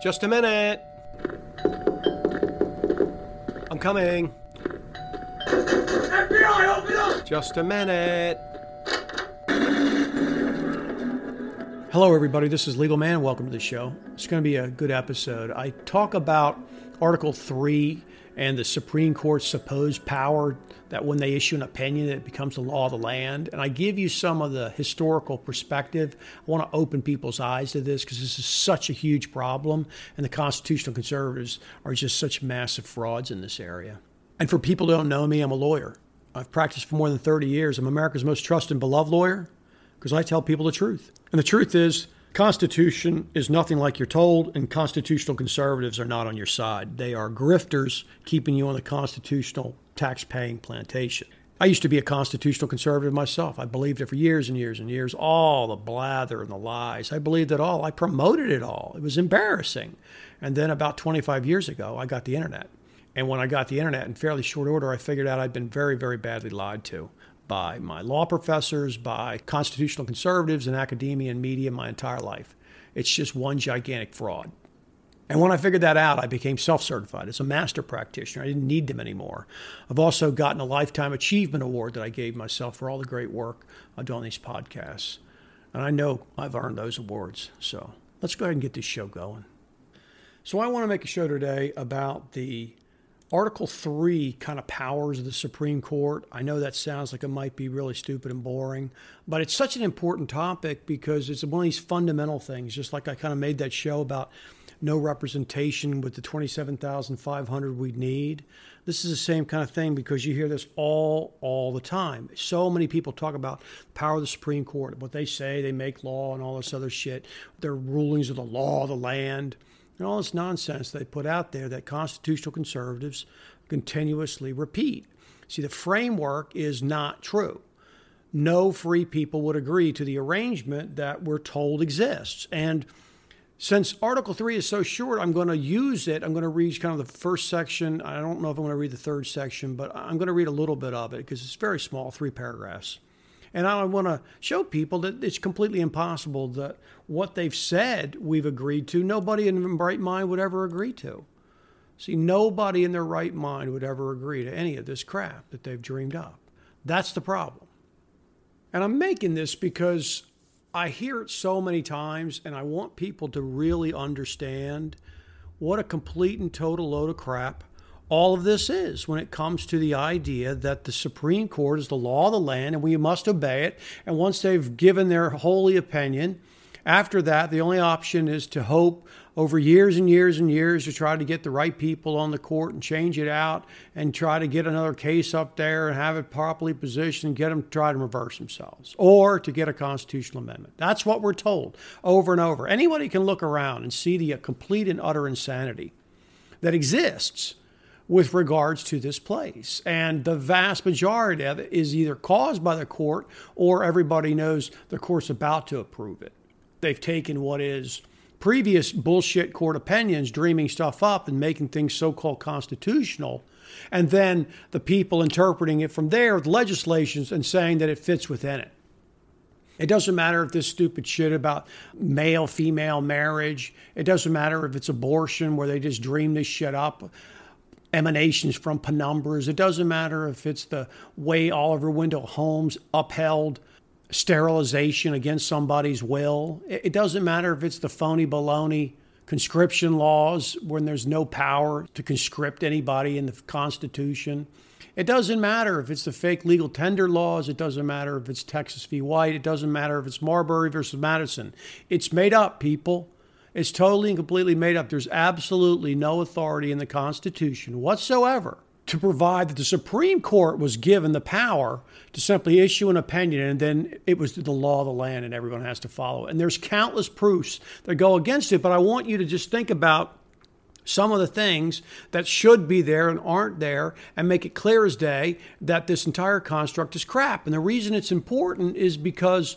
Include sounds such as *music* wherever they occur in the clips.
Just a minute. I'm coming. FBI, open up! Just a minute. Hello, everybody. This is Legal Man. Welcome to the show. It's going to be a good episode. I talk about Article 3 and the Supreme Court's supposed power that when they issue an opinion, it becomes the law of the land. And I give you some of the historical perspective. I want to open people's eyes to this because this is such a huge problem, and the constitutional conservatives are just such massive frauds in this area. And for people who don't know me, I'm a lawyer. I've practiced for more than 30 years. I'm America's most trusted and beloved lawyer because I tell people the truth. And the truth is, Constitution is nothing like you're told, and constitutional conservatives are not on your side. They are grifters keeping you on the constitutional tax paying plantation. I used to be a constitutional conservative myself. I believed it for years and years and years. All the blather and the lies. I believed it all. I promoted it all. It was embarrassing. And then about 25 years ago, I got the internet. And when I got the internet in fairly short order, I figured out I'd been very, very badly lied to by my law professors, by constitutional conservatives in academia and media my entire life. It's just one gigantic fraud. And when I figured that out, I became self certified as a master practitioner. I didn't need them anymore. I've also gotten a Lifetime Achievement Award that I gave myself for all the great work I do on these podcasts. And I know I've earned those awards. So let's go ahead and get this show going. So I want to make a show today about the Article 3 kind of powers the Supreme Court. I know that sounds like it might be really stupid and boring, but it's such an important topic because it's one of these fundamental things, just like I kind of made that show about no representation with the 27,500 we need. This is the same kind of thing because you hear this all all the time. So many people talk about power of the Supreme Court, what they say, they make law and all this other shit. Their rulings are the law of the land and all this nonsense they put out there that constitutional conservatives continuously repeat. See, the framework is not true. No free people would agree to the arrangement that we're told exists. And since Article 3 is so short, I'm going to use it. I'm going to read kind of the first section. I don't know if I'm going to read the third section, but I'm going to read a little bit of it because it's very small, three paragraphs. And I want to show people that it's completely impossible that what they've said we've agreed to, nobody in their right mind would ever agree to. See, nobody in their right mind would ever agree to any of this crap that they've dreamed up. That's the problem. And I'm making this because I hear it so many times, and I want people to really understand what a complete and total load of crap all of this is when it comes to the idea that the Supreme Court is the law of the land and we must obey it. And once they've given their holy opinion, after that, the only option is to hope over years and years and years to try to get the right people on the court and change it out and try to get another case up there and have it properly positioned and get them to try to reverse themselves or to get a constitutional amendment. That's what we're told over and over. Anybody can look around and see the uh, complete and utter insanity that exists with regards to this place. And the vast majority of it is either caused by the court or everybody knows the court's about to approve it. They've taken what is previous bullshit court opinions, dreaming stuff up and making things so called constitutional. And then the people interpreting it from there, the legislations, and saying that it fits within it. It doesn't matter if this stupid shit about male female marriage, it doesn't matter if it's abortion where they just dream this shit up emanations from penumbras. It doesn't matter if it's the way Oliver Wendell Holmes upheld sterilization against somebody's will. It doesn't matter if it's the phony baloney conscription laws when there's no power to conscript anybody in the Constitution. It doesn't matter if it's the fake legal tender laws. It doesn't matter if it's Texas v. White. It doesn't matter if it's Marbury versus Madison. It's made up, people. It's totally and completely made up. There's absolutely no authority in the Constitution whatsoever to provide that the Supreme Court was given the power to simply issue an opinion and then it was the law of the land and everyone has to follow it. And there's countless proofs that go against it, but I want you to just think about some of the things that should be there and aren't there and make it clear as day that this entire construct is crap. And the reason it's important is because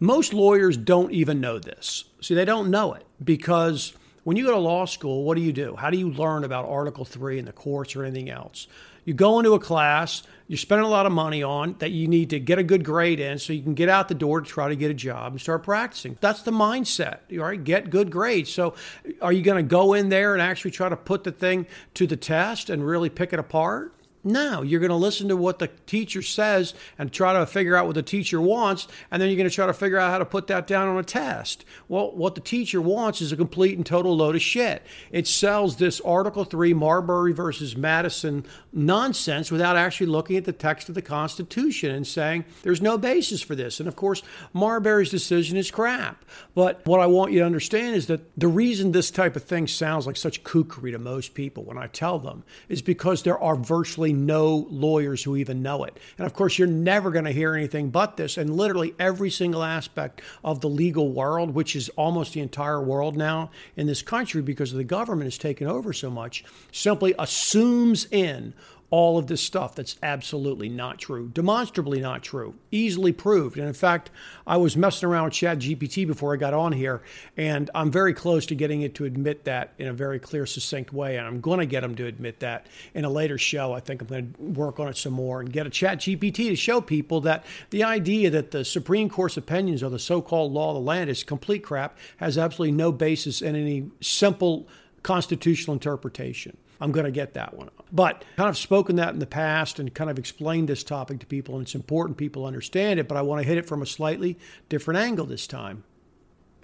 most lawyers don't even know this. See, they don't know it because When you go to law school, what do you do? How do you learn about Article 3 and the courts or anything else? You go into a class, you're spending a lot of money on that you need to get a good grade in so you can get out the door to try to get a job and start practicing. That's the mindset, all right? Get good grades. So, are you going to go in there and actually try to put the thing to the test and really pick it apart? No, you're going to listen to what the teacher says and try to figure out what the teacher wants, and then you're going to try to figure out how to put that down on a test. Well, what the teacher wants is a complete and total load of shit. It sells this Article 3 Marbury versus Madison nonsense without actually looking at the text of the Constitution and saying there's no basis for this. And of course, Marbury's decision is crap. But what I want you to understand is that the reason this type of thing sounds like such kookery to most people when I tell them is because there are virtually no lawyers who even know it. And of course, you're never going to hear anything but this. And literally every single aspect of the legal world, which is almost the entire world now in this country because the government has taken over so much, simply assumes in all of this stuff that's absolutely not true, demonstrably not true, easily proved. And in fact, I was messing around with Chat GPT before I got on here, and I'm very close to getting it to admit that in a very clear, succinct way. And I'm going to get them to admit that in a later show. I think I'm going to work on it some more and get a Chat GPT to show people that the idea that the Supreme Court's opinions of the so called law of the land is complete crap has absolutely no basis in any simple constitutional interpretation. I'm going to get that one. But kind of spoken that in the past and kind of explained this topic to people, and it's important people understand it, but I want to hit it from a slightly different angle this time.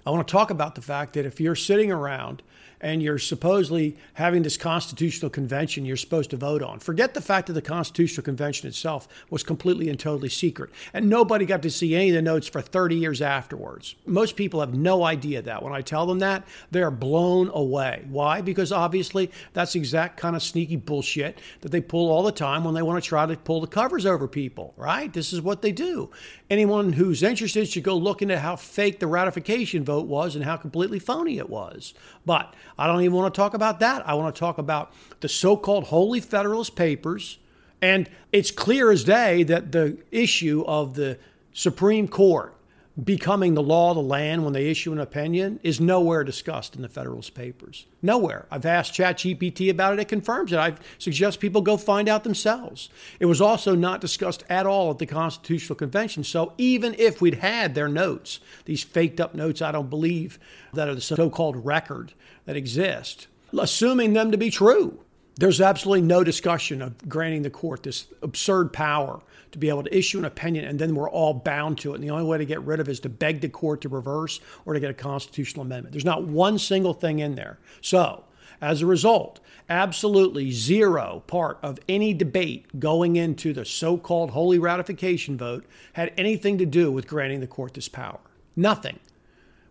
I want to talk about the fact that if you're sitting around and you're supposedly having this constitutional convention you're supposed to vote on. Forget the fact that the constitutional convention itself was completely and totally secret, and nobody got to see any of the notes for 30 years afterwards. Most people have no idea that. When I tell them that, they're blown away. Why? Because obviously that's the exact kind of sneaky bullshit that they pull all the time when they want to try to pull the covers over people, right? This is what they do. Anyone who's interested should go look into how fake the ratification vote was and how completely phony it was. But I don't even want to talk about that. I want to talk about the so called Holy Federalist Papers. And it's clear as day that the issue of the Supreme Court becoming the law of the land when they issue an opinion is nowhere discussed in the Federalist Papers. Nowhere. I've asked ChatGPT about it. It confirms it. I suggest people go find out themselves. It was also not discussed at all at the Constitutional Convention. So even if we'd had their notes, these faked up notes, I don't believe that are the so called record that exist, assuming them to be true, there's absolutely no discussion of granting the court this absurd power to be able to issue an opinion and then we're all bound to it. And the only way to get rid of it is to beg the court to reverse or to get a constitutional amendment. There's not one single thing in there. So, as a result, absolutely zero part of any debate going into the so called holy ratification vote had anything to do with granting the court this power. Nothing.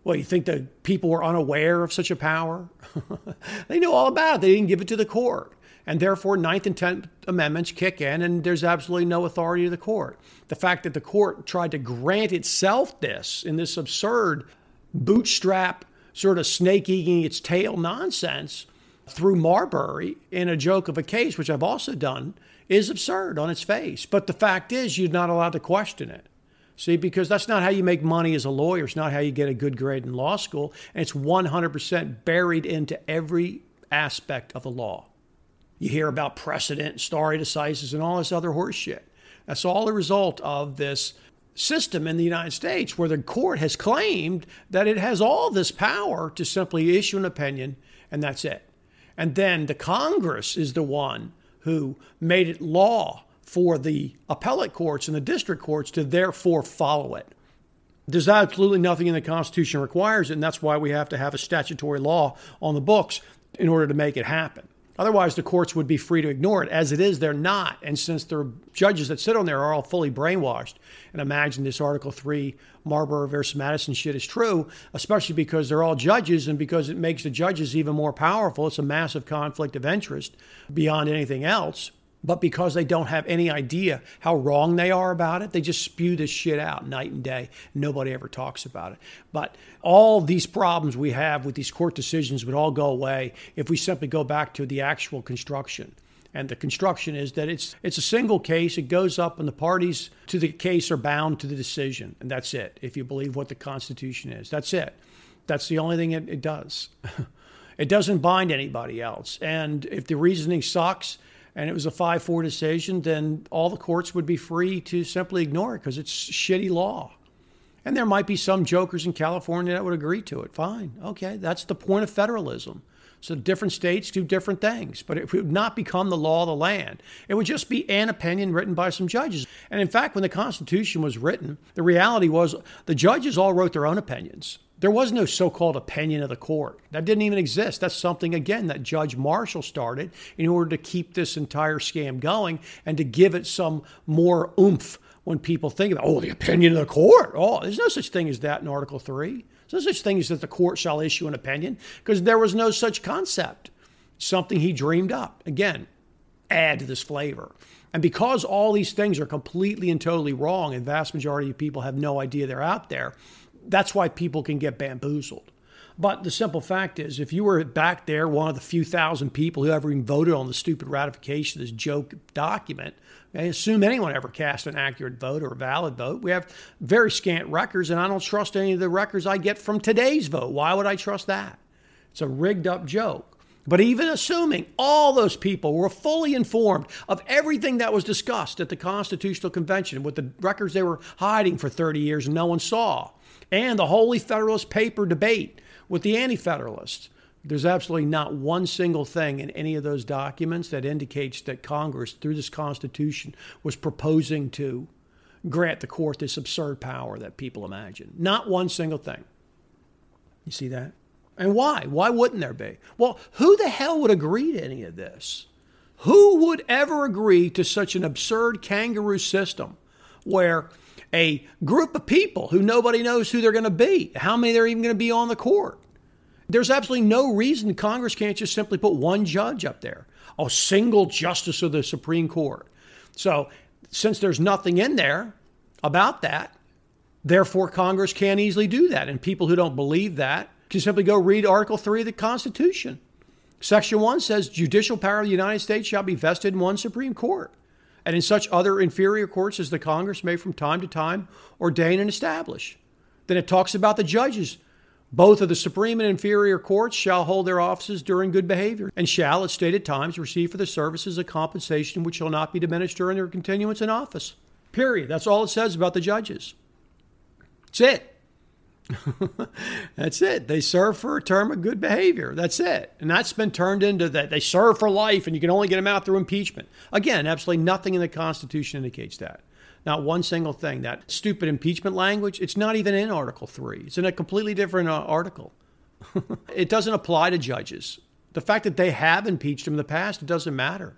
Well, you think the people were unaware of such a power? *laughs* they knew all about it. They didn't give it to the court and therefore Ninth and Tenth Amendments kick in, and there's absolutely no authority to the court. The fact that the court tried to grant itself this in this absurd bootstrap sort of snake eating its tail nonsense through Marbury in a joke of a case, which I've also done, is absurd on its face. But the fact is, you're not allowed to question it. See, because that's not how you make money as a lawyer. It's not how you get a good grade in law school. And it's 100% buried into every aspect of the law. You hear about precedent, stare decisis, and all this other horseshit. That's all a result of this system in the United States where the court has claimed that it has all this power to simply issue an opinion and that's it. And then the Congress is the one who made it law for the appellate courts and the district courts to therefore follow it. There's absolutely nothing in the Constitution requires it, and that's why we have to have a statutory law on the books in order to make it happen. Otherwise, the courts would be free to ignore it. As it is, they're not. And since the judges that sit on there are all fully brainwashed, and imagine this Article 3 Marbury versus Madison shit is true, especially because they're all judges and because it makes the judges even more powerful. It's a massive conflict of interest beyond anything else but because they don't have any idea how wrong they are about it, they just spew this shit out night and day. Nobody ever talks about it. But all these problems we have with these court decisions would all go away if we simply go back to the actual construction. And the construction is that it's it's a single case. It goes up, and the parties to the case are bound to the decision, and that's it. If you believe what the Constitution is, that's it. That's the only thing it, it does. *laughs* It doesn't bind anybody else. And if the reasoning sucks and it was a 5 4 decision, then all the courts would be free to simply ignore it because it's shitty law. And there might be some jokers in California that would agree to it. Fine. Okay. That's the point of federalism. So different states do different things, but it would not become the law of the land. It would just be an opinion written by some judges. And in fact, when the Constitution was written, the reality was the judges all wrote their own opinions. There was no so called opinion of the court. That didn't even exist. That's something, again, that Judge Marshall started in order to keep this entire scam going and to give it some more oomph when people think about, oh, the opinion of the court. Oh, there's no such thing as that in Article 3. There's no such thing as that the court shall issue an opinion because there was no such concept. Something he dreamed up. Again, add to this flavor. And because all these things are completely and totally wrong, and vast majority of people have no idea they're out there, that's why people can get bamboozled. But the simple fact is, if you were back there, one of the few thousand people who ever even voted on the stupid ratification of this joke document, I assume anyone ever cast an accurate vote or a valid vote. We have very scant records, and I don't trust any of the records I get from today's vote. Why would I trust that? It's a rigged up joke. But even assuming all those people were fully informed of everything that was discussed at the Constitutional Convention with the records they were hiding for 30 years and no one saw, and the Holy Federalist Paper debate with the Anti Federalists. There's absolutely not one single thing in any of those documents that indicates that Congress, through this Constitution, was proposing to grant the court this absurd power that people imagine. Not one single thing. You see that? And why? Why wouldn't there be? Well, who the hell would agree to any of this? Who would ever agree to such an absurd kangaroo system where a group of people who nobody knows who they're going to be, how many they're even going to be on the court. There's absolutely no reason Congress can't just simply put one judge up there, a single justice of the Supreme Court. So, since there's nothing in there about that, therefore Congress can't easily do that. And people who don't believe that can simply go read Article 3 of the Constitution. Section 1 says judicial power of the United States shall be vested in one Supreme Court and in such other inferior courts as the Congress may from time to time ordain and establish. Then it talks about the judges. Both of the supreme and inferior courts shall hold their offices during good behavior, and shall at stated times receive for the services a compensation which shall not be diminished during their continuance in office. Period. That's all it says about the judges. That's it. *laughs* that's it. They serve for a term of good behavior. That's it. And that's been turned into that they serve for life and you can only get them out through impeachment. Again, absolutely nothing in the Constitution indicates that. Not one single thing. That stupid impeachment language, it's not even in Article 3. It's in a completely different uh, article. *laughs* it doesn't apply to judges. The fact that they have impeached them in the past, it doesn't matter.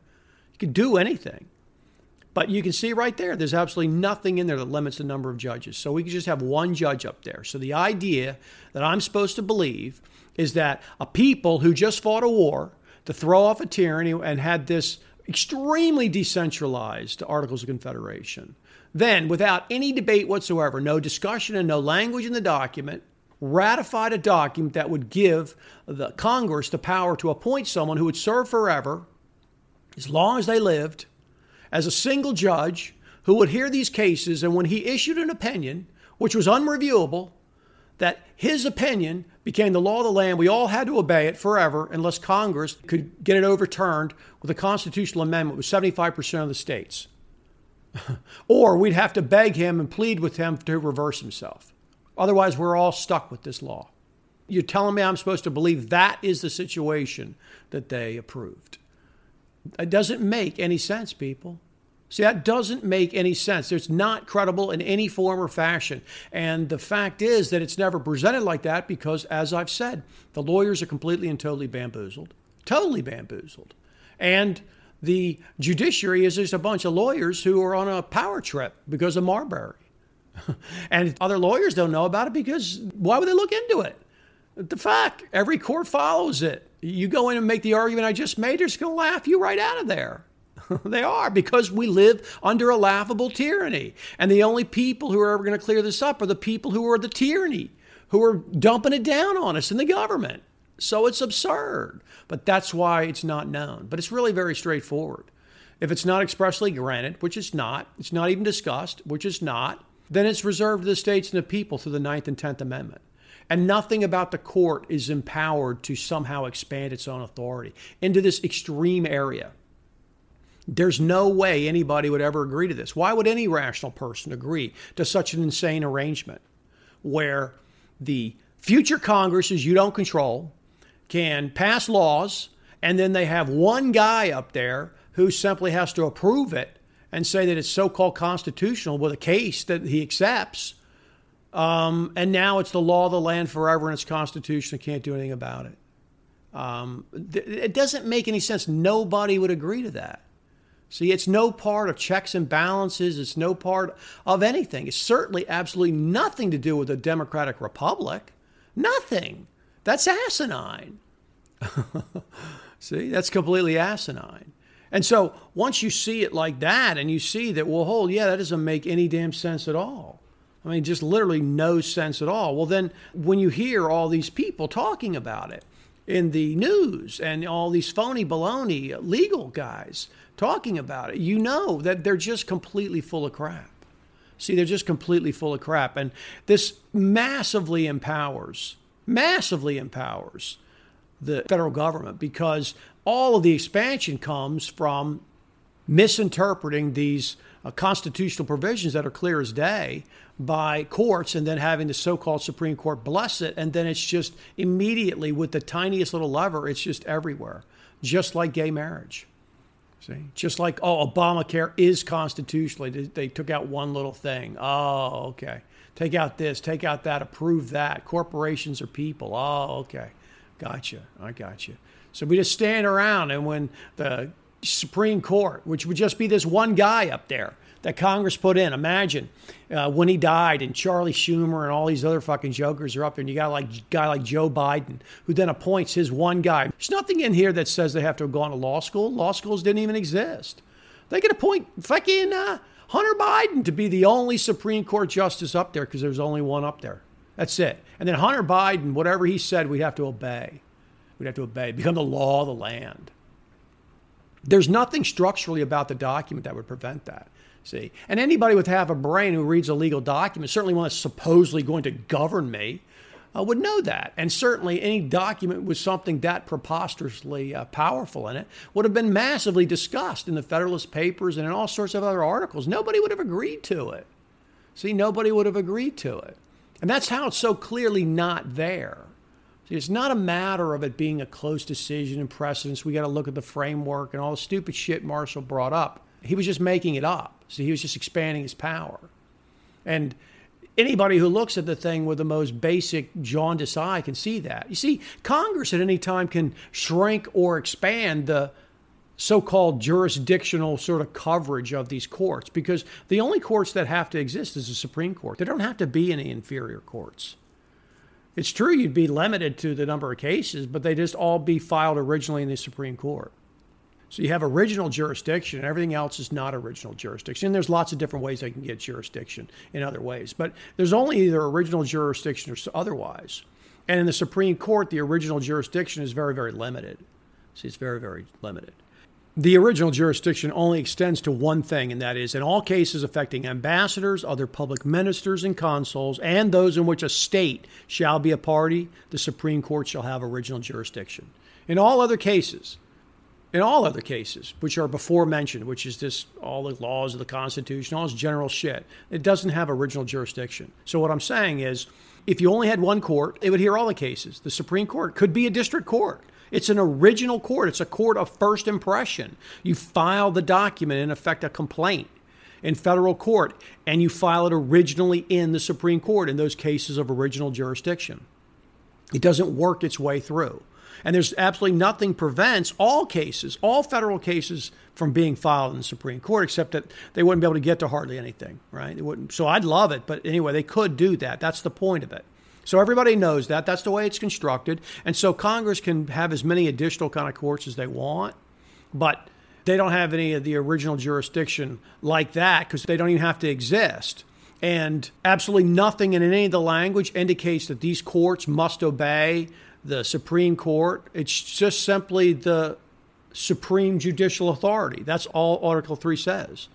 You can do anything. But you can see right there, there's absolutely nothing in there that limits the number of judges. So we can just have one judge up there. So the idea that I'm supposed to believe is that a people who just fought a war to throw off a tyranny and had this extremely decentralized Articles of Confederation, then without any debate whatsoever, no discussion and no language in the document, ratified a document that would give the Congress the power to appoint someone who would serve forever, as long as they lived as a single judge who would hear these cases, and when he issued an opinion, which was unreviewable, that his opinion became the law of the land. We all had to obey it forever unless Congress could get it overturned with a constitutional amendment with 75% of the states. *laughs* or we'd have to beg him and plead with him to reverse himself. Otherwise, we're all stuck with this law. You're telling me I'm supposed to believe that is the situation that they approved. It doesn't make any sense, people. See, that doesn't make any sense. It's not credible in any form or fashion. And the fact is that it's never presented like that because, as I've said, the lawyers are completely and totally bamboozled. Totally bamboozled. And the judiciary is just a bunch of lawyers who are on a power trip because of Marbury. *laughs* and other lawyers don't know about it because why would they look into it? The fact, every court follows it. You go in and make the argument I just made, they're just going to laugh you right out of there. *laughs* they are because we live under a laughable tyranny. And the only people who are ever going to clear this up are the people who are the tyranny, who are dumping it down on us in the government. So it's absurd. But that's why it's not known. But it's really very straightforward. If it's not expressly granted, which it's not, it's not even discussed, which is not, then it's reserved to the states and the people through the Ninth and Tenth Amendment. And nothing about the court is empowered to somehow expand its own authority into this extreme area. There's no way anybody would ever agree to this. Why would any rational person agree to such an insane arrangement where the future Congresses you don't control can pass laws and then they have one guy up there who simply has to approve it and say that it's so called constitutional with a case that he accepts. Um, and now it's the law of the land forever and it's constitutional. Can't do anything about it. Um, th- it doesn't make any sense. Nobody would agree to that. See, it's no part of checks and balances. It's no part of anything. It's certainly absolutely nothing to do with a democratic republic. Nothing. That's asinine. *laughs* See, that's completely asinine. And so once you see it like that and you see that, well, hold, yeah, that doesn't make any damn sense at all. I mean, just literally no sense at all. Well, then when you hear all these people talking about it in the news and all these phony baloney legal guys talking about it, you know that they're just completely full of crap. See, they're just completely full of crap. And this massively empowers, massively empowers the federal government because all of the expansion comes from misinterpreting these uh, constitutional provisions that are clear as day by courts and then having the so-called Supreme Court bless it and then it's just immediately with the tiniest little lever it's just everywhere just like gay marriage. See? Just like oh Obamacare is constitutionally they, they took out one little thing. Oh okay. Take out this take out that approve that. Corporations are people. Oh okay. Gotcha. I gotcha. So we just stand around, and when the Supreme Court, which would just be this one guy up there that Congress put in, imagine uh, when he died, and Charlie Schumer and all these other fucking jokers are up there, and you got like guy like Joe Biden, who then appoints his one guy. There's nothing in here that says they have to have gone to law school. Law schools didn't even exist. They could appoint fucking uh, Hunter Biden to be the only Supreme Court justice up there because there's only one up there. That's it. And then Hunter Biden, whatever he said, we'd have to obey. We'd have to obey, become the law of the land. There's nothing structurally about the document that would prevent that. See, and anybody with half a brain who reads a legal document, certainly one that's supposedly going to govern me, uh, would know that. And certainly any document with something that preposterously uh, powerful in it would have been massively discussed in the Federalist Papers and in all sorts of other articles. Nobody would have agreed to it. See, nobody would have agreed to it. And that's how it's so clearly not there. See, it's not a matter of it being a close decision and precedence. We got to look at the framework and all the stupid shit Marshall brought up. He was just making it up. So he was just expanding his power. And anybody who looks at the thing with the most basic jaundiced eye can see that. You see, Congress at any time can shrink or expand the so called jurisdictional sort of coverage of these courts because the only courts that have to exist is the Supreme Court. There don't have to be any inferior courts. It's true you'd be limited to the number of cases, but they'd just all be filed originally in the Supreme Court. So you have original jurisdiction, and everything else is not original jurisdiction. And there's lots of different ways they can get jurisdiction in other ways, but there's only either original jurisdiction or otherwise. And in the Supreme Court, the original jurisdiction is very, very limited. See, it's very, very limited the original jurisdiction only extends to one thing, and that is in all cases affecting ambassadors, other public ministers, and consuls, and those in which a state shall be a party, the Supreme Court shall have original jurisdiction. In all other cases, in all other cases, which are before mentioned, which is this all the laws of the Constitution, all this general shit, it doesn't have original jurisdiction. So what I'm saying is, if you only had one court, it would hear all the cases. The Supreme Court could be a district court. It's an original court. It's a court of first impression. You file the document, in effect, a complaint in federal court, and you file it originally in the Supreme Court in those cases of original jurisdiction. It doesn't work its way through. And there's absolutely nothing prevents all cases, all federal cases, from being filed in the Supreme Court, except that they wouldn't be able to get to hardly anything, right? So I'd love it, but anyway, they could do that. That's the point of it. So everybody knows that. That's the way it's constructed. And so Congress can have as many additional kind of courts as they want, but they don't have any of the original jurisdiction like that because they don't even have to exist. And absolutely nothing in any of the language indicates that these courts must obey the Supreme Court. It's just simply the supreme judicial authority. That's all Article 3 says.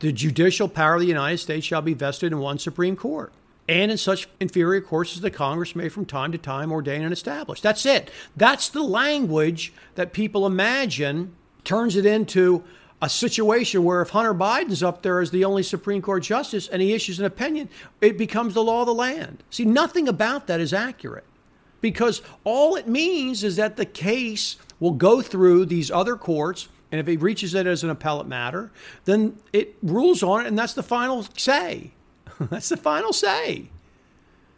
The judicial power of the United States shall be vested in one Supreme Court. and in such inferior courts as the Congress may from time to time ordain and establish. That's it. That's the language that people imagine turns it into a situation where if Hunter Biden's up there as the only Supreme Court justice and he issues an opinion, it becomes the law of the land. See, nothing about that is accurate because all it means is that the case will go through these other courts. And if it reaches it as an appellate matter, then it rules on it, and that's the final say. *laughs* That's the final say.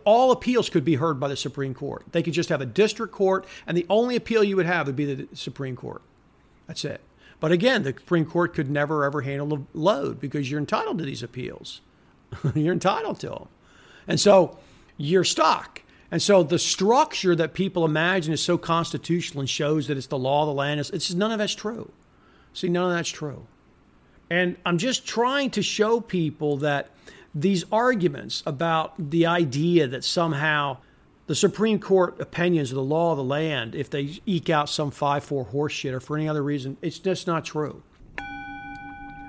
All appeals could be heard by the Supreme Court. They could just have a district court, and the only appeal you would have would be the Supreme Court. That's it. But again, the Supreme Court could never ever handle the load because you're entitled to these appeals. *laughs* you're entitled to them. And so you're stuck. And so the structure that people imagine is so constitutional and shows that it's the law of the land, it's, none of that's true. See, none of that's true. And I'm just trying to show people that these arguments about the idea that somehow the Supreme Court opinions of the law of the land, if they eke out some 5 4 horseshit or for any other reason, it's just not true.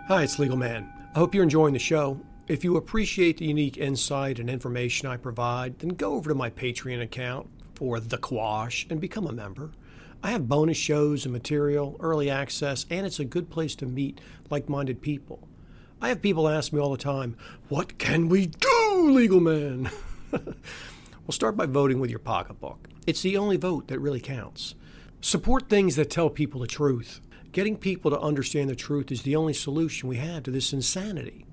Hi, it's Legal Man. I hope you're enjoying the show. If you appreciate the unique insight and information I provide, then go over to my Patreon account for The Quash and become a member. I have bonus shows and material, early access, and it's a good place to meet like minded people. I have people ask me all the time, What can we do, legal man? *laughs* well, start by voting with your pocketbook. It's the only vote that really counts. Support things that tell people the truth. Getting people to understand the truth is the only solution we have to this insanity.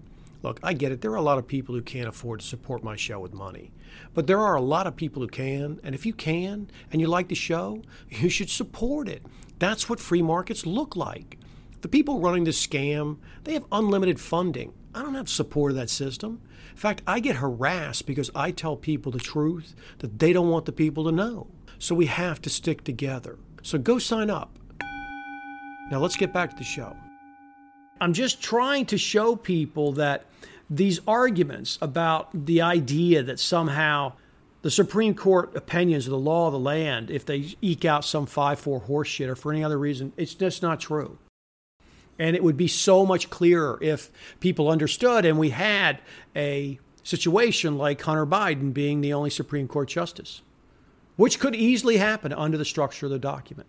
Look, I get it. There are a lot of people who can't afford to support my show with money. But there are a lot of people who can. And if you can and you like the show, *laughs* you should support it. That's what free markets look like. The people running this scam, they have unlimited funding. I don't have support of that system. In fact, I get harassed because I tell people the truth that they don't want the people to know. So we have to stick together. So go sign up. Now let's get back to the show. I'm just trying to show people that these arguments about the idea that somehow the Supreme Court opinions of the law of the land, if they eke out some 5 4 horseshit or for any other reason, it's just not true. And it would be so much clearer if people understood and we had a situation like Hunter Biden being the only Supreme Court justice, which could easily happen under the structure of the document.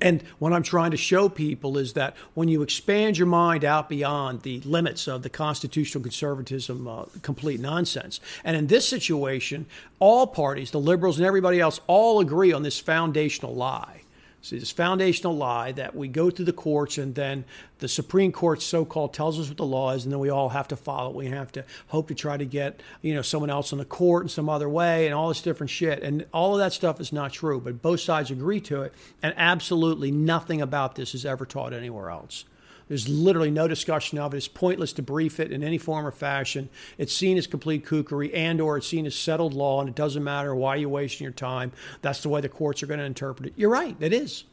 And what I'm trying to show people is that when you expand your mind out beyond the limits of the constitutional conservatism, uh, complete nonsense, and in this situation, all parties, the liberals and everybody else, all agree on this foundational lie so this foundational lie that we go through the courts and then the Supreme Court so-called tells us what the law is, and then we all have to follow it. We have to hope to try to get you know someone else on the court in some other way, and all this different shit. And all of that stuff is not true, but both sides agree to it, and absolutely nothing about this is ever taught anywhere else. There's literally no discussion of it. It's pointless to brief it in any form or fashion. It's seen as complete kookery and or it's seen as settled law, and it doesn't matter why you're wasting your time. That's the way the courts are going to interpret it. You're right, it is.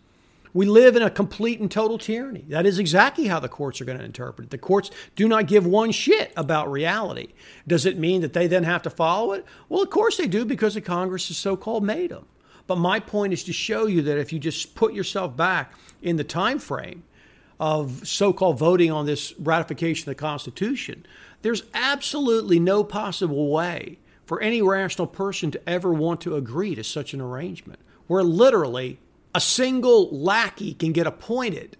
We live in a complete and total tyranny. That is exactly how the courts are going to interpret it. The courts do not give one shit about reality. Does it mean that they then have to follow it? Well, of course they do because the Congress has so called made them. But my point is to show you that if you just put yourself back in the time frame of so called voting on this ratification of the Constitution, there's absolutely no possible way for any rational person to ever want to agree to such an arrangement where literally a single lackey can get appointed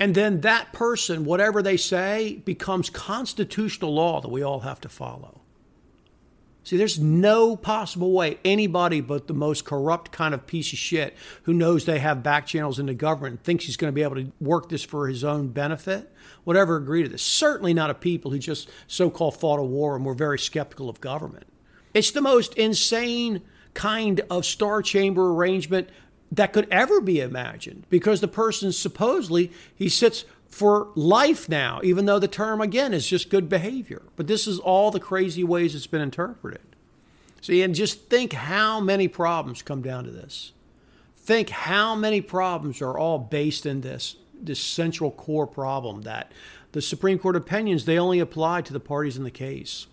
and then that person, whatever they say, becomes constitutional law that we all have to follow. See, there's no possible way anybody but the most corrupt kind of piece of shit who knows they have back channels in the government thinks he's going to be able to work this for his own benefit would ever agree to this. Certainly not a people who just so called fought a war and were very skeptical of government. It's the most insane kind of star chamber arrangement that could ever be imagined because the person supposedly he sits for life now, even though the term, again, is just good behavior. But this is all the crazy ways it's been interpreted. See, and just think how many problems come down to this. Think how many problems are all based in this, this central core problem that the Supreme Court opinions, they only apply to the parties in the case.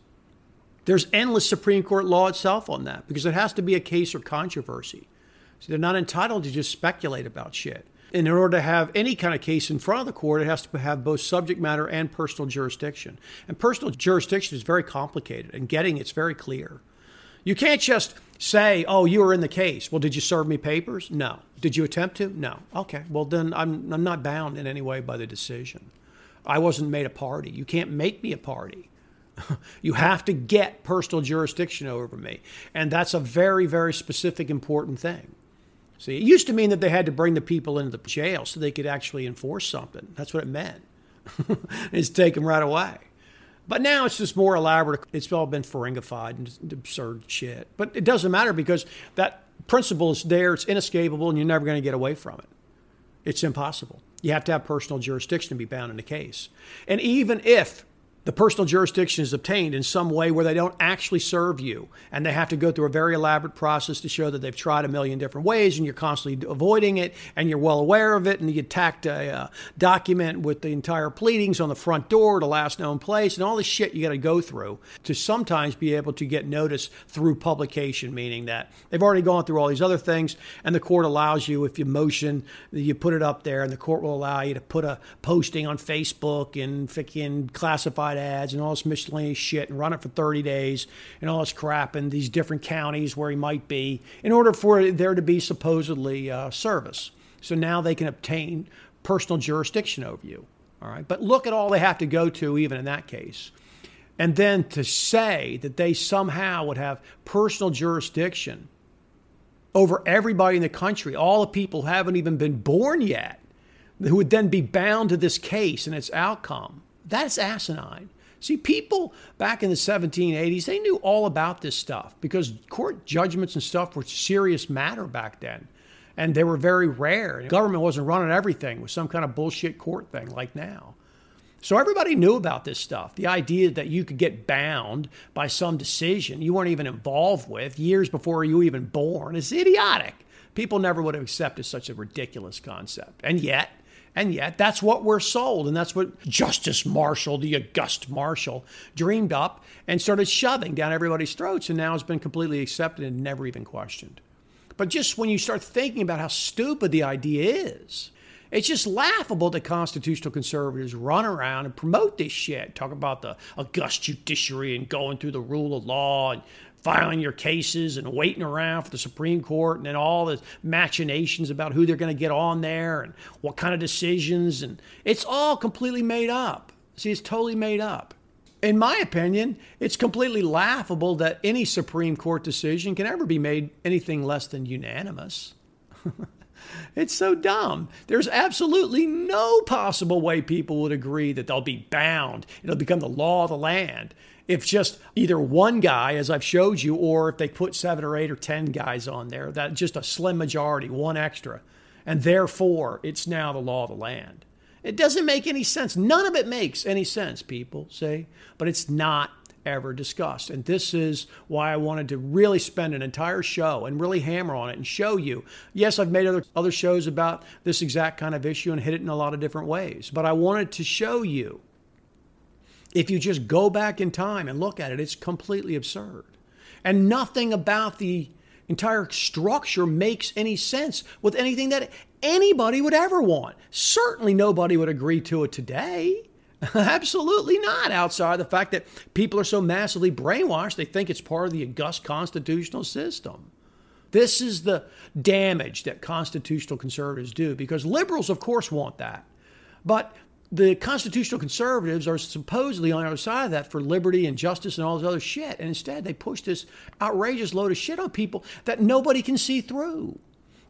There's endless Supreme Court law itself on that because it has to be a case or controversy. So they're not entitled to just speculate about shit. And in order to have any kind of case in front of the court, it has to have both subject matter and personal jurisdiction. And personal jurisdiction is very complicated, and getting it's very clear. You can't just say, oh, you were in the case. Well, did you serve me papers? No. Did you attempt to? No. Okay. Well, then I'm, I'm not bound in any way by the decision. I wasn't made a party. You can't make me a party. *laughs* you have to get personal jurisdiction over me. And that's a very, very specific, important thing. See, it used to mean that they had to bring the people into the jail so they could actually enforce something. That's what it meant. *laughs* is take them right away. But now it's just more elaborate. It's all been Ferengified and absurd shit. But it doesn't matter because that principle is there, it's inescapable, and you're never going to get away from it. It's impossible. You have to have personal jurisdiction to be bound in a case. And even if the personal jurisdiction is obtained in some way where they don't actually serve you and they have to go through a very elaborate process to show that they've tried a million different ways and you're constantly avoiding it and you're well aware of it and you tacked a uh, document with the entire pleadings on the front door to last known place and all this shit you got to go through to sometimes be able to get notice through publication meaning that they've already gone through all these other things and the court allows you if you motion you put it up there and the court will allow you to put a posting on facebook and freaking classified ads and all this miscellaneous shit and run it for 30 days and all this crap in these different counties where he might be in order for there to be supposedly uh, service. So now they can obtain personal jurisdiction over you. All right. But look at all they have to go to, even in that case. And then to say that they somehow would have personal jurisdiction over everybody in the country, all the people who haven't even been born yet, who would then be bound to this case and its outcome. That's asinine. See, people back in the 1780s, they knew all about this stuff because court judgments and stuff were serious matter back then. And they were very rare. The government wasn't running everything with some kind of bullshit court thing like now. So everybody knew about this stuff. The idea that you could get bound by some decision you weren't even involved with years before you were even born is idiotic. People never would have accepted such a ridiculous concept. And yet, and yet, that's what we're sold. And that's what Justice Marshall, the august Marshall, dreamed up and started shoving down everybody's throats. And now it's been completely accepted and never even questioned. But just when you start thinking about how stupid the idea is, it's just laughable that constitutional conservatives run around and promote this shit. Talk about the august judiciary and going through the rule of law and filing your cases and waiting around for the Supreme Court and then all the machinations about who they're going to get on there and what kind of decisions. And it's all completely made up. See, it's totally made up. In my opinion, it's completely laughable that any Supreme Court decision can ever be made anything less than unanimous. *laughs* It's so dumb. There's absolutely no possible way people would agree that they'll be bound. It'll become the law of the land if just either one guy, as I've showed you, or if they put seven or eight or 10 guys on there, that just a slim majority, one extra. And therefore, it's now the law of the land. It doesn't make any sense. None of it makes any sense, people say, but it's not ever discussed. And this is why I wanted to really spend an entire show and really hammer on it and show you. Yes, I've made other, other shows about this exact kind of issue and hit it in a lot of different ways, but I wanted to show you if you just go back in time and look at it, it's completely absurd. And nothing about the entire structure makes any sense with anything that anybody would ever want. Certainly nobody would agree to it today. *laughs* Absolutely not, outside the fact that people are so massively brainwashed, they think it's part of the august constitutional system. This is the damage that constitutional conservatives do because liberals, of course, want that. But the constitutional conservatives are supposedly on other side of that for liberty and justice and all this other shit. And instead, they push this outrageous load of shit on people that nobody can see through.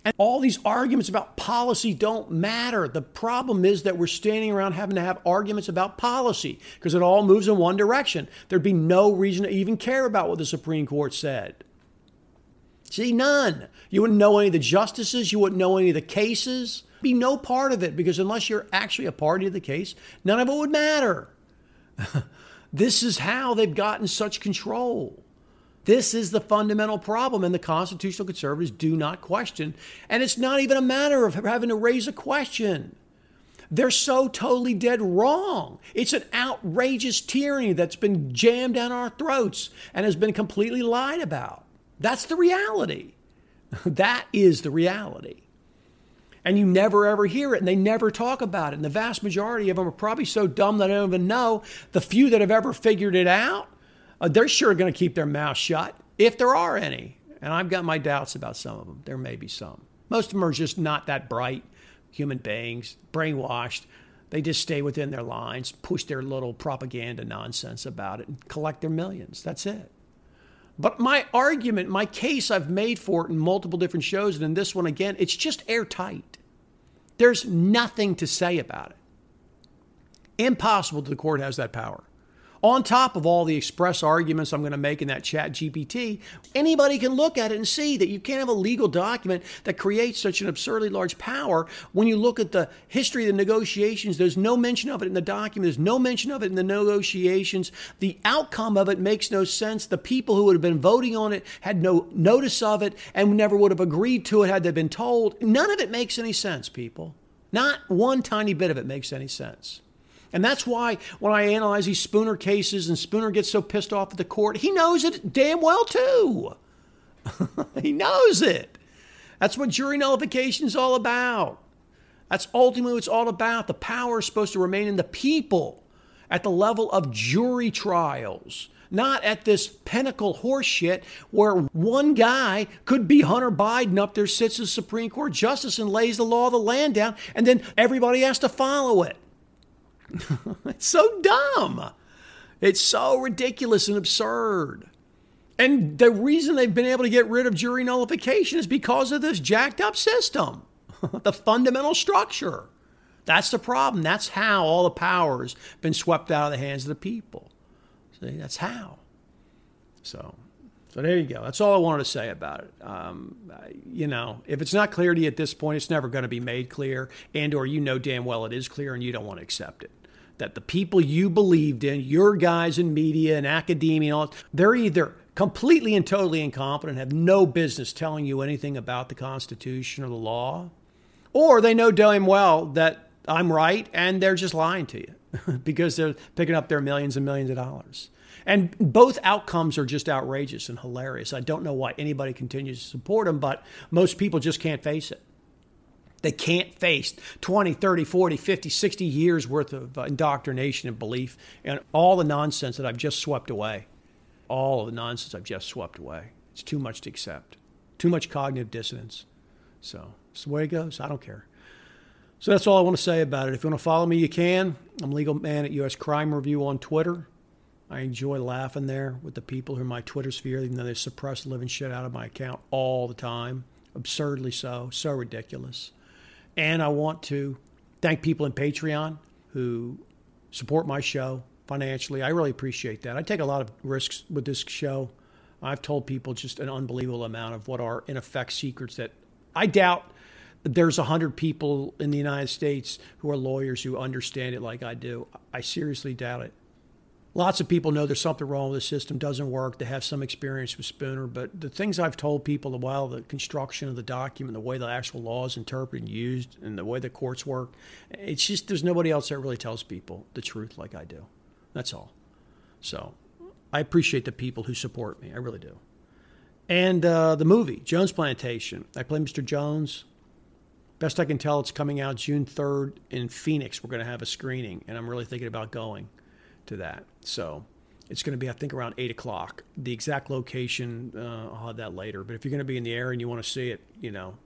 And all these arguments about policy don't matter. The problem is that we're standing around having to have arguments about policy because it all moves in one direction. There'd be no reason to even care about what the Supreme Court said. See, none. You wouldn't know any of the justices, you wouldn't know any of the cases be no part of it because unless you're actually a party to the case, none of it would matter. *laughs* this is how they've gotten such control. This is the fundamental problem, and the constitutional conservatives do not question. And it's not even a matter of having to raise a question. They're so totally dead wrong. It's an outrageous tyranny that's been jammed down our throats and has been completely lied about. That's the reality. *laughs* that is the reality. And you never ever hear it, and they never talk about it. And the vast majority of them are probably so dumb that they don't even know. The few that have ever figured it out, uh, they're sure going to keep their mouth shut, if there are any. And I've got my doubts about some of them. There may be some. Most of them are just not that bright human beings, brainwashed. They just stay within their lines, push their little propaganda nonsense about it, and collect their millions. That's it. But my argument, my case I've made for it in multiple different shows, and in this one again, it's just airtight. There's nothing to say about it. Impossible that the court has that power on top of all the express arguments I'm going to make in that chat GPT, anybody can look at it and see that you can't have a legal document that creates such an absurdly large power. When you look at the history of the negotiations, there's no mention of it in the document, there's no mention of it in the negotiations. The outcome of it makes no sense. The people who would have been voting on it had no notice of it and never would have agreed to it had they been told. None of it makes any sense, people. Not one tiny bit of it makes any sense. And that's why when I analyze these Spooner cases and Spooner gets so pissed off at the court, he knows it damn well too. *laughs* he knows it. That's what jury nullification is all about. That's ultimately what it's all about. The power is supposed to remain in the people at the level of jury trials, not at this pinnacle horseshit where one guy could be Hunter Biden up there, sits as Supreme Court justice and lays the law of the land down, and then everybody has to follow it. *laughs* it's so dumb. It's so ridiculous and absurd. And the reason they've been able to get rid of jury nullification is because of this jacked up system, *laughs* the fundamental structure. That's the problem. That's how all the power's been swept out of the hands of the people. See, that's how. So, so there you go. That's all I wanted to say about it. Um, you know, if it's not clear to you at this point, it's never going to be made clear, and or you know damn well it is clear, and you don't want to accept it that the people you believed in, your guys in media and academia, and all, they're either completely and totally incompetent, have no business telling you anything about the Constitution or the law, or they know damn well that I'm right and they're just lying to you *laughs* because they're picking up their millions and millions of dollars. And both outcomes are just outrageous and hilarious. I don't know why anybody continues to support them, but most people just can't face it. They can't face 20, 30, 40, 50, 60 years worth of indoctrination and belief and all the nonsense that I've just swept away. All of the nonsense I've just swept away. It's too much to accept. Too much cognitive dissonance. So it's the way it goes. I don't care. So that's all I want to say about it. If you want to follow me, you can. I'm Legal Man at US Crime Review on Twitter. I enjoy laughing there with the people who are in my Twitter sphere, even though they suppress living shit out of my account all the time. Absurdly so. So ridiculous. And I want to thank people in Patreon who support my show financially. I really appreciate that. I take a lot of risks with this show. I've told people just an unbelievable amount of what are, in effect, secrets that I doubt there's 100 people in the United States who are lawyers who understand it like I do. I seriously doubt it. Lots of people know there's something wrong with the system, doesn't work. They have some experience with Spooner, but the things I've told people a while the construction of the document, the way the actual law is interpreted and used, and the way the courts work, it's just there's nobody else that really tells people the truth like I do. That's all. So I appreciate the people who support me. I really do. And uh, the movie, Jones Plantation. I play Mr. Jones. Best I can tell, it's coming out June 3rd in Phoenix. We're going to have a screening, and I'm really thinking about going to that. So it's going to be, I think, around 8 o'clock. The exact location, uh, I'll have that later. But if you're going to be in the area and you want to see it, you know,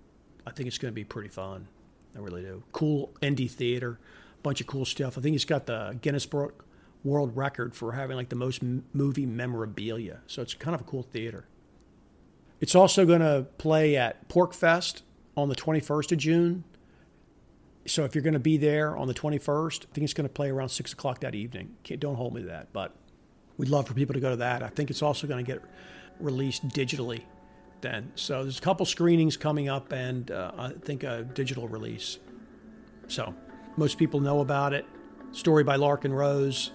I think it's going to be pretty fun. I really do. Cool indie theater, a bunch of cool stuff. I think it's got the Guinness Book World Record for having like the most m- movie memorabilia. So it's kind of a cool theater. It's also going to play at PorcFest on the 21st of June. So if you're going to be there on the 21st, I think it's going to play around six o'clock that evening. Can't, don't hold me to that, but we'd love for people to go to that. I think it's also going to get released digitally then. So there's a couple screenings coming up, and uh, I think a digital release. So most people know about it. Story by Larken Rose,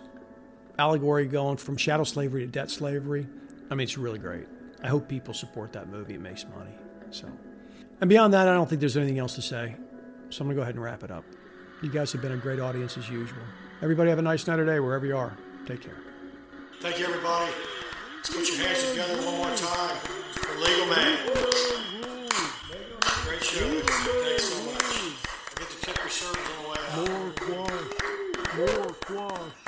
allegory going from chattel slavery to debt slavery. I mean, it's really great. I hope people support that movie. It makes money. So, and beyond that, I don't think there's anything else to say. So I'm going to go ahead and wrap it up. You guys have been a great audience as usual. Everybody have a nice night or day wherever you are. Take care. Thank you, everybody. Let's put your hands together one more time for Legal Man. Great show. Thanks so much. I get to tip your servers on the way out. More quash. More quash.